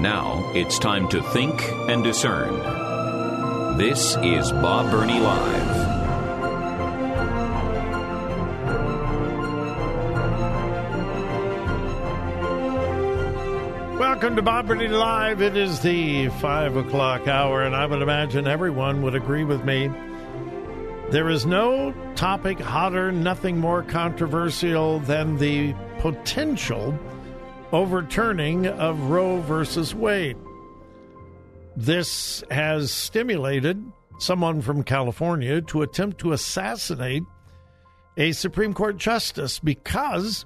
Now it's time to think and discern. This is Bob Burney Live. Welcome to Bob Burney Live. It is the five o'clock hour, and I would imagine everyone would agree with me. There is no topic hotter, nothing more controversial than the potential overturning of Roe versus Wade. This has stimulated someone from California to attempt to assassinate a Supreme Court justice because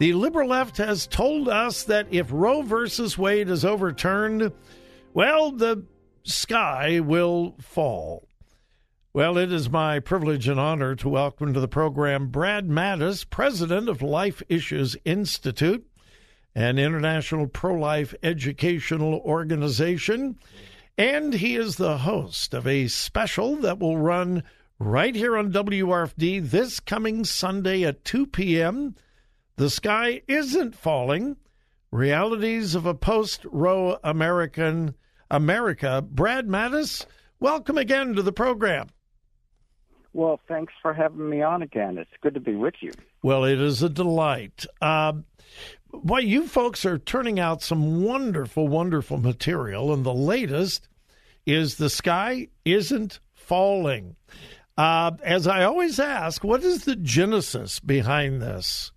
the liberal left has told us that if Roe versus Wade is overturned, well, the sky will fall. Well, it is my privilege and honor to welcome to the program Brad Mattes, president of Life Issues Institute, an international pro life educational organization. And he is the host of a special that will run right here on WRFD this coming Sunday at 2 p.m. The Sky Isn't Falling Realities of a Post Roe American America. Brad Mattes, welcome again to the program. Well, thanks for having me on again. It's good to be with you. Well, it is a delight. Uh, boy, you folks are turning out some wonderful, wonderful material, and the latest is The Sky Isn't Falling. Uh, as I always ask, what is the genesis behind this?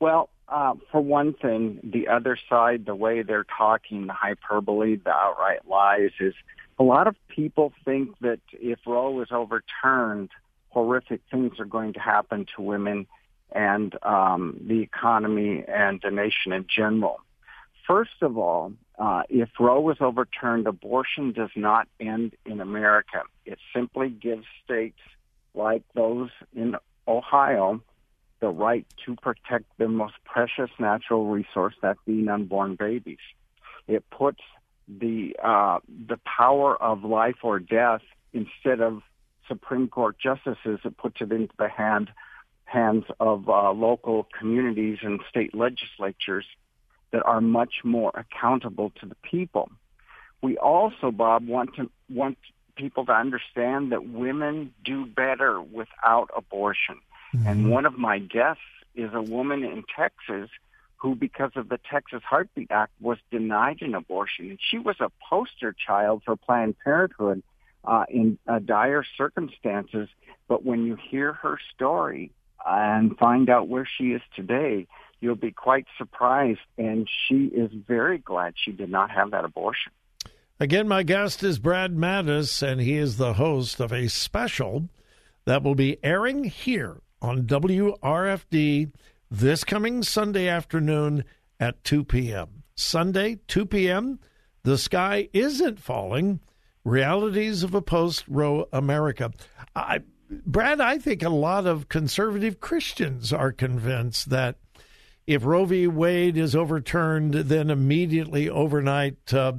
Well, uh, for one thing, the other side, the way they're talking, the hyperbole, the outright lies, is a lot of people think that if Roe is overturned, horrific things are going to happen to women and um, the economy and the nation in general. First of all, uh, if Roe was overturned, abortion does not end in America. It simply gives states like those in Ohio the right to protect their most precious natural resource, that being unborn babies. It puts the uh, the power of life or death instead of Supreme Court justices. It puts it into the hand hands of uh, local communities and state legislatures that are much more accountable to the people. We also, Bob, want to want people to understand that women do better without abortion. Mm-hmm. And one of my guests is a woman in Texas who, because of the Texas Heartbeat Act, was denied an abortion. And she was a poster child for Planned Parenthood uh, in uh, dire circumstances. But when you hear her story and find out where she is today, you'll be quite surprised. And she is very glad she did not have that abortion. Again, my guest is Brad Mattes, and he is the host of a special that will be airing here on WRFD this coming Sunday afternoon at 2 p.m. Sunday, 2 p.m., The Sky Isn't Falling Realities of a Post Roe America. I, Brad, I think a lot of conservative Christians are convinced that if Roe v. Wade is overturned, then immediately overnight uh,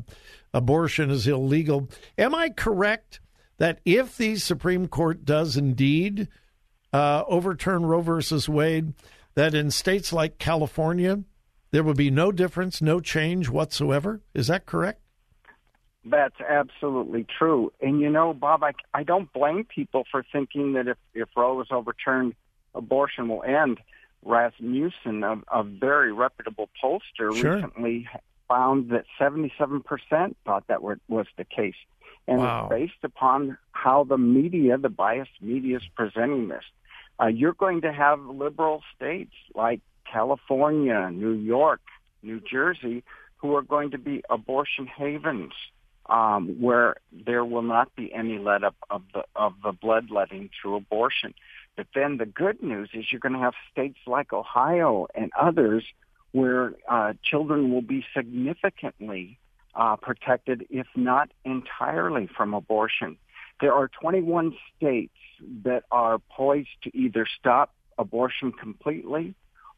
abortion is illegal. Am I correct that if the Supreme Court does indeed uh, overturn Roe versus Wade, that in states like California, there would be no difference, no change whatsoever. Is that correct? That's absolutely true. And you know, Bob, I, I don't blame people for thinking that if, if Roe is overturned, abortion will end. Rasmussen, a, a very reputable pollster, sure. recently found that 77% thought that were, was the case. And wow. it's based upon how the media, the biased media, is presenting this. Uh, you're going to have liberal states like California, New York, New Jersey, who are going to be abortion havens, um, where there will not be any let up of the of the bloodletting through abortion. But then the good news is you're going to have states like Ohio and others where uh, children will be significantly uh, protected, if not entirely, from abortion. There are 21 states that are poised to either stop abortion completely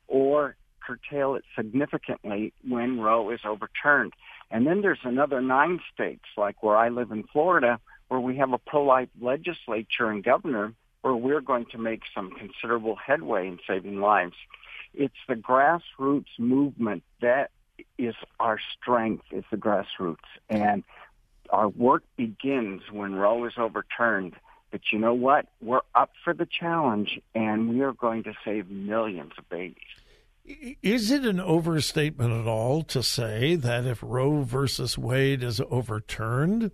or curtail it significantly when Roe is overturned. And then there's another nine states, like where I live in Florida, where we have a pro-life legislature and governor where we're going to make some considerable headway in saving lives. It's the grassroots movement that is our strength, is the grassroots. And our work begins when Roe is overturned. But you know what? We're up for the challenge, and we are going to save millions of babies. Is it an overstatement at all to say that if Roe versus Wade is overturned,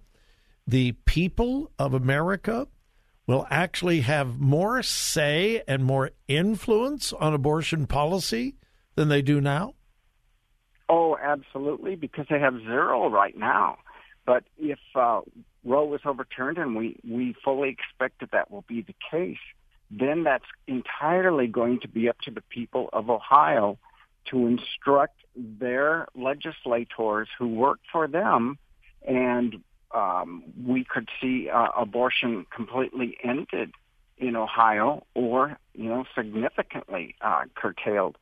the people of America will actually have more say and more influence on abortion policy than they do now? Oh, absolutely, because they have zero right now. But if uh, Roe was overturned, and we, we fully expect that that will be the case, then that's entirely going to be up to the people of Ohio to instruct their legislators who work for them and um, we could see uh, abortion completely ended in Ohio or, you know, significantly uh, curtailed.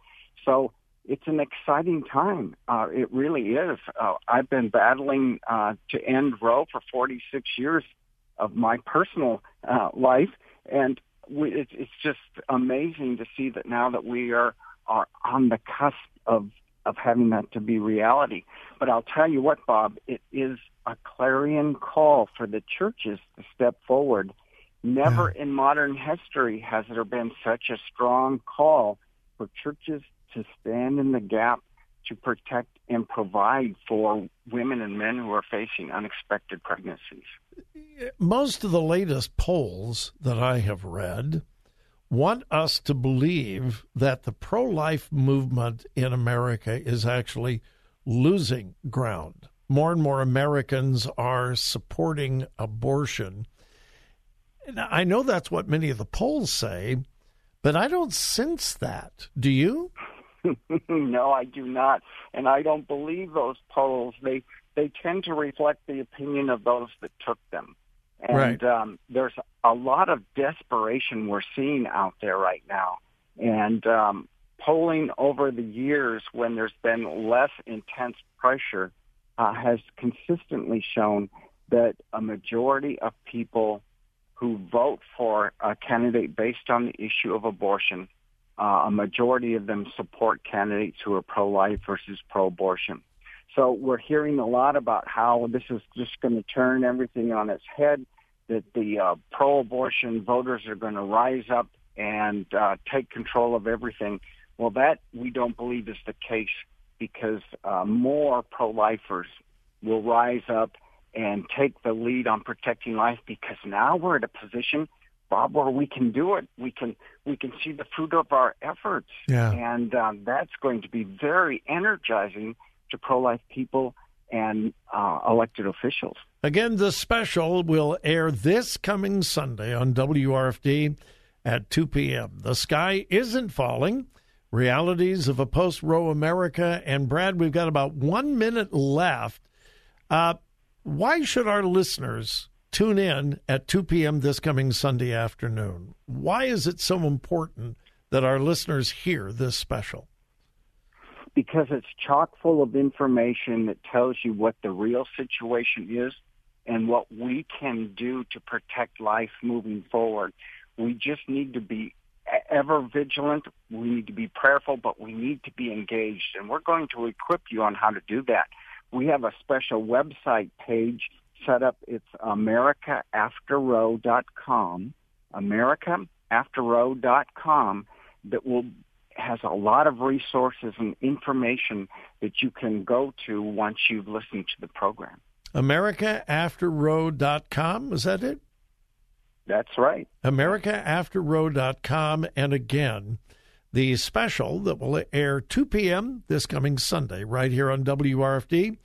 So it's an exciting time. Uh, it really is. Uh, I've been battling uh, to end Roe for 46 years of my personal uh, life, and we, it's, it's just amazing to see that now that we are are on the cusp of of having that to be reality. But I'll tell you what, Bob, it is a clarion call for the churches to step forward. Never yeah. in modern history has there been such a strong call for churches to stand in the gap to protect and provide for women and men who are facing unexpected pregnancies. Most of the latest polls that I have read want us to believe that the pro life movement in America is actually losing ground. More and more Americans are supporting abortion. And I know that's what many of the polls say, but I don't sense that. Do you? no, I do not, and I don't believe those polls. They they tend to reflect the opinion of those that took them. And right. um, there's a lot of desperation we're seeing out there right now. And um, polling over the years when there's been less intense pressure uh, has consistently shown that a majority of people who vote for a candidate based on the issue of abortion, uh, a majority of them support candidates who are pro-life versus pro-abortion. So we're hearing a lot about how this is just going to turn everything on its head, that the uh, pro-abortion voters are going to rise up and uh, take control of everything. Well, that we don't believe is the case because uh, more pro-lifers will rise up and take the lead on protecting life because now we're at a position Bob, where we can do it. We can we can see the fruit of our efforts, yeah. and um, that's going to be very energizing to pro-life people and uh, elected officials. Again, the special will air this coming Sunday on WRFD at 2 p.m. The sky isn't falling. Realities of a post Roe America. And Brad, we've got about one minute left. Uh, why should our listeners tune in at 2 p.m. this coming Sunday afternoon? Why is it so important that our listeners hear this special? Because it's chock full of information that tells you what the real situation is and what we can do to protect life moving forward. We just need to be ever vigilant. We need to be prayerful, but we need to be engaged. And we're going to equip you on how to do that. We have a special website page set up. It's americaafterroe.com, americaafterroe.com that will has a lot of resources and information that you can go to once you've listened to the program. AmericaAfterRoe.com, is that it? That's right. AmericaAfterRoe.com. And again, the special that will air 2 p.m. this coming Sunday, right here on WRFD.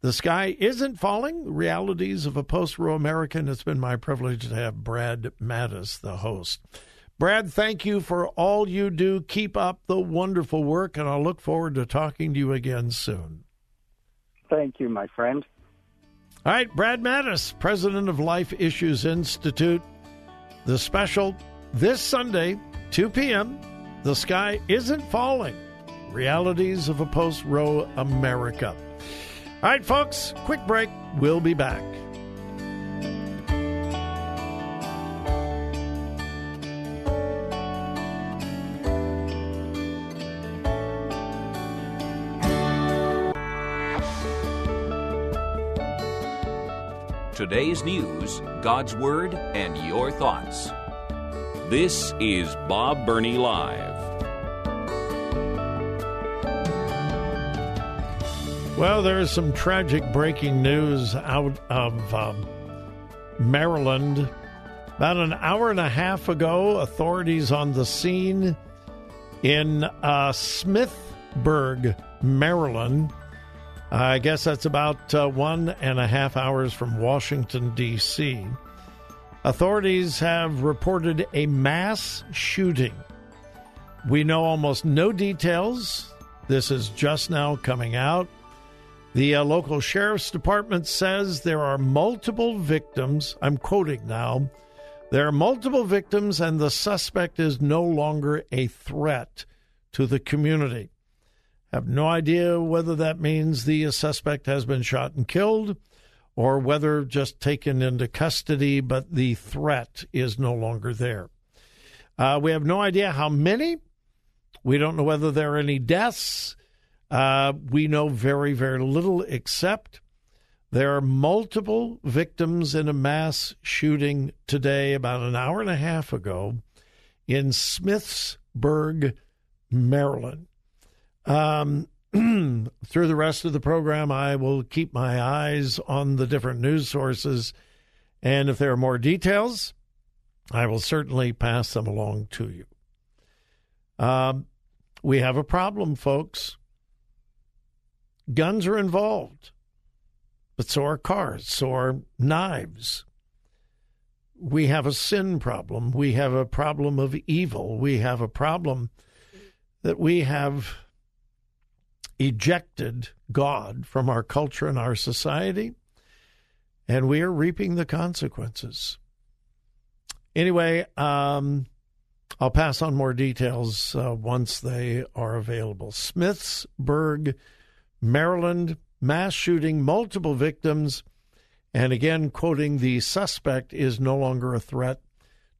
The sky isn't falling. Realities of a post Roe American. It's been my privilege to have Brad Mattes, the host. Brad, thank you for all you do. Keep up the wonderful work, and I'll look forward to talking to you again soon. Thank you, my friend. All right, Brad Mattes, president of Life Issues Institute. The special this Sunday, 2 p.m. The Sky Isn't Falling Realities of a Post Roe America. All right, folks, quick break. We'll be back. Today's news, God's Word, and your thoughts. This is Bob Burney Live. Well, there is some tragic breaking news out of um, Maryland. About an hour and a half ago, authorities on the scene in uh, Smithsburg, Maryland. I guess that's about uh, one and a half hours from Washington, D.C. Authorities have reported a mass shooting. We know almost no details. This is just now coming out. The uh, local sheriff's department says there are multiple victims. I'm quoting now. There are multiple victims, and the suspect is no longer a threat to the community. Have no idea whether that means the suspect has been shot and killed or whether just taken into custody, but the threat is no longer there. Uh, we have no idea how many. We don't know whether there are any deaths. Uh, we know very, very little, except there are multiple victims in a mass shooting today, about an hour and a half ago, in Smithsburg, Maryland. Um, through the rest of the program, I will keep my eyes on the different news sources. And if there are more details, I will certainly pass them along to you. Um, we have a problem, folks. Guns are involved, but so are cars, so are knives. We have a sin problem. We have a problem of evil. We have a problem that we have ejected God from our culture and our society, and we are reaping the consequences. Anyway, um, I'll pass on more details uh, once they are available. Smithsburg Maryland mass shooting, multiple victims. And again, quoting the suspect is no longer a threat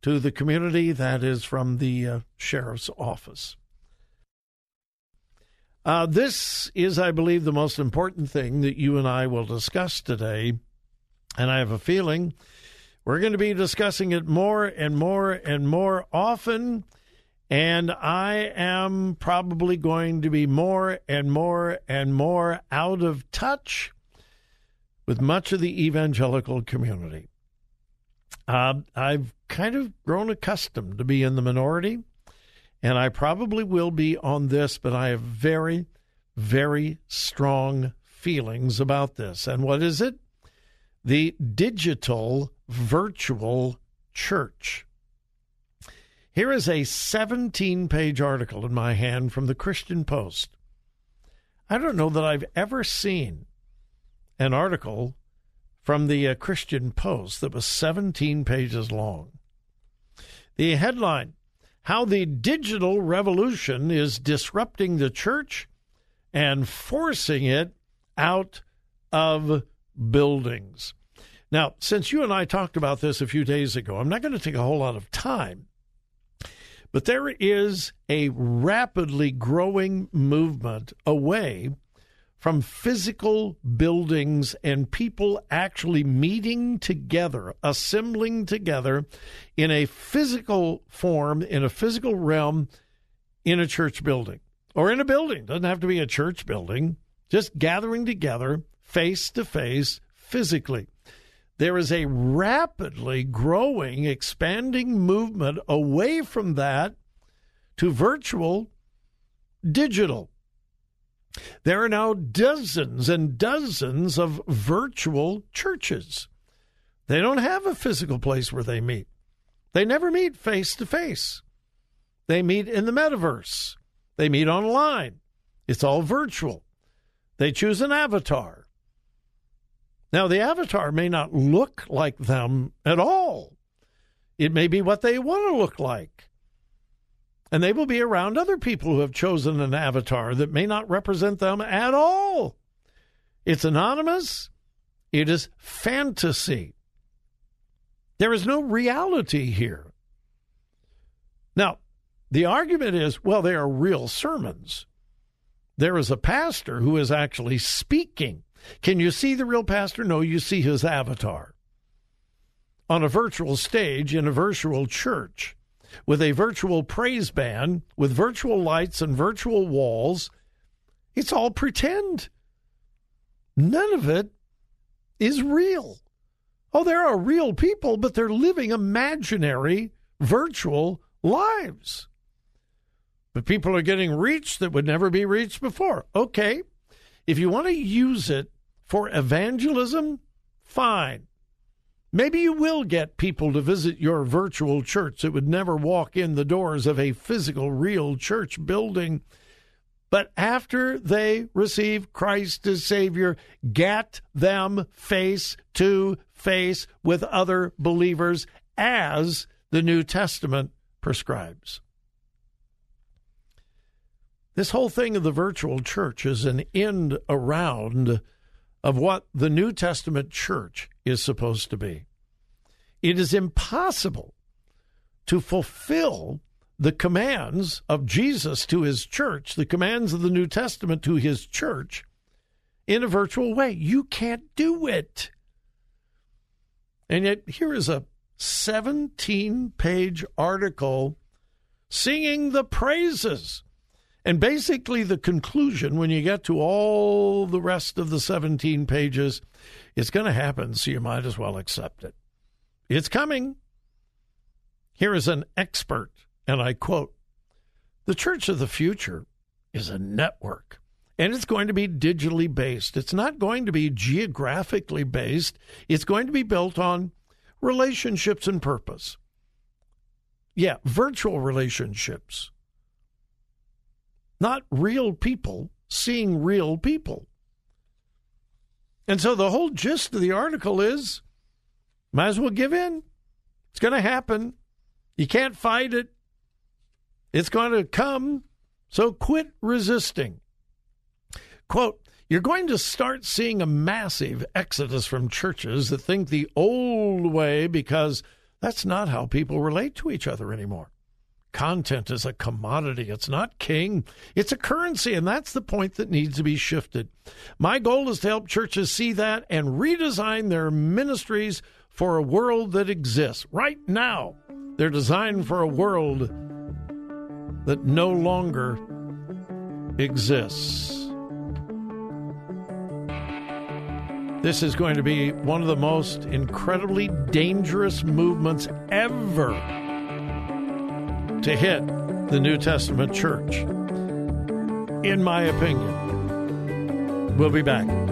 to the community. That is from the uh, sheriff's office. Uh, this is, I believe, the most important thing that you and I will discuss today. And I have a feeling we're going to be discussing it more and more and more often and I am probably going to be more and more and more out of touch with much of the evangelical community. Uh, I've kind of grown accustomed to be in the minority, and I probably will be on this, but I have very, very strong feelings about this. And what is it? The digital virtual church. Here is a 17 page article in my hand from the Christian Post. I don't know that I've ever seen an article from the uh, Christian Post that was 17 pages long. The headline How the Digital Revolution is Disrupting the Church and Forcing It Out of Buildings. Now, since you and I talked about this a few days ago, I'm not going to take a whole lot of time but there is a rapidly growing movement away from physical buildings and people actually meeting together, assembling together in a physical form, in a physical realm, in a church building or in a building. Doesn't have to be a church building, just gathering together face to face physically. There is a rapidly growing, expanding movement away from that to virtual digital. There are now dozens and dozens of virtual churches. They don't have a physical place where they meet. They never meet face to face. They meet in the metaverse. They meet online. It's all virtual. They choose an avatar. Now, the avatar may not look like them at all. It may be what they want to look like. And they will be around other people who have chosen an avatar that may not represent them at all. It's anonymous, it is fantasy. There is no reality here. Now, the argument is well, they are real sermons. There is a pastor who is actually speaking. Can you see the real pastor? No, you see his avatar. On a virtual stage in a virtual church with a virtual praise band, with virtual lights and virtual walls, it's all pretend. None of it is real. Oh, there are real people, but they're living imaginary virtual lives. But people are getting reached that would never be reached before. Okay. If you want to use it for evangelism, fine. Maybe you will get people to visit your virtual church that would never walk in the doors of a physical, real church building. But after they receive Christ as Savior, get them face to face with other believers as the New Testament prescribes. This whole thing of the virtual church is an end around of what the New Testament church is supposed to be. It is impossible to fulfill the commands of Jesus to his church, the commands of the New Testament to his church, in a virtual way. You can't do it. And yet, here is a 17 page article singing the praises and basically, the conclusion, when you get to all the rest of the 17 pages, it's going to happen, so you might as well accept it. It's coming. Here is an expert, and I quote The church of the future is a network, and it's going to be digitally based. It's not going to be geographically based, it's going to be built on relationships and purpose. Yeah, virtual relationships not real people seeing real people. And so the whole gist of the article is might as well give in. It's going to happen. You can't fight it. It's going to come. So quit resisting. Quote, you're going to start seeing a massive exodus from churches that think the old way because that's not how people relate to each other anymore. Content is a commodity. It's not king. It's a currency, and that's the point that needs to be shifted. My goal is to help churches see that and redesign their ministries for a world that exists. Right now, they're designed for a world that no longer exists. This is going to be one of the most incredibly dangerous movements ever to hit the New Testament church, in my opinion. We'll be back.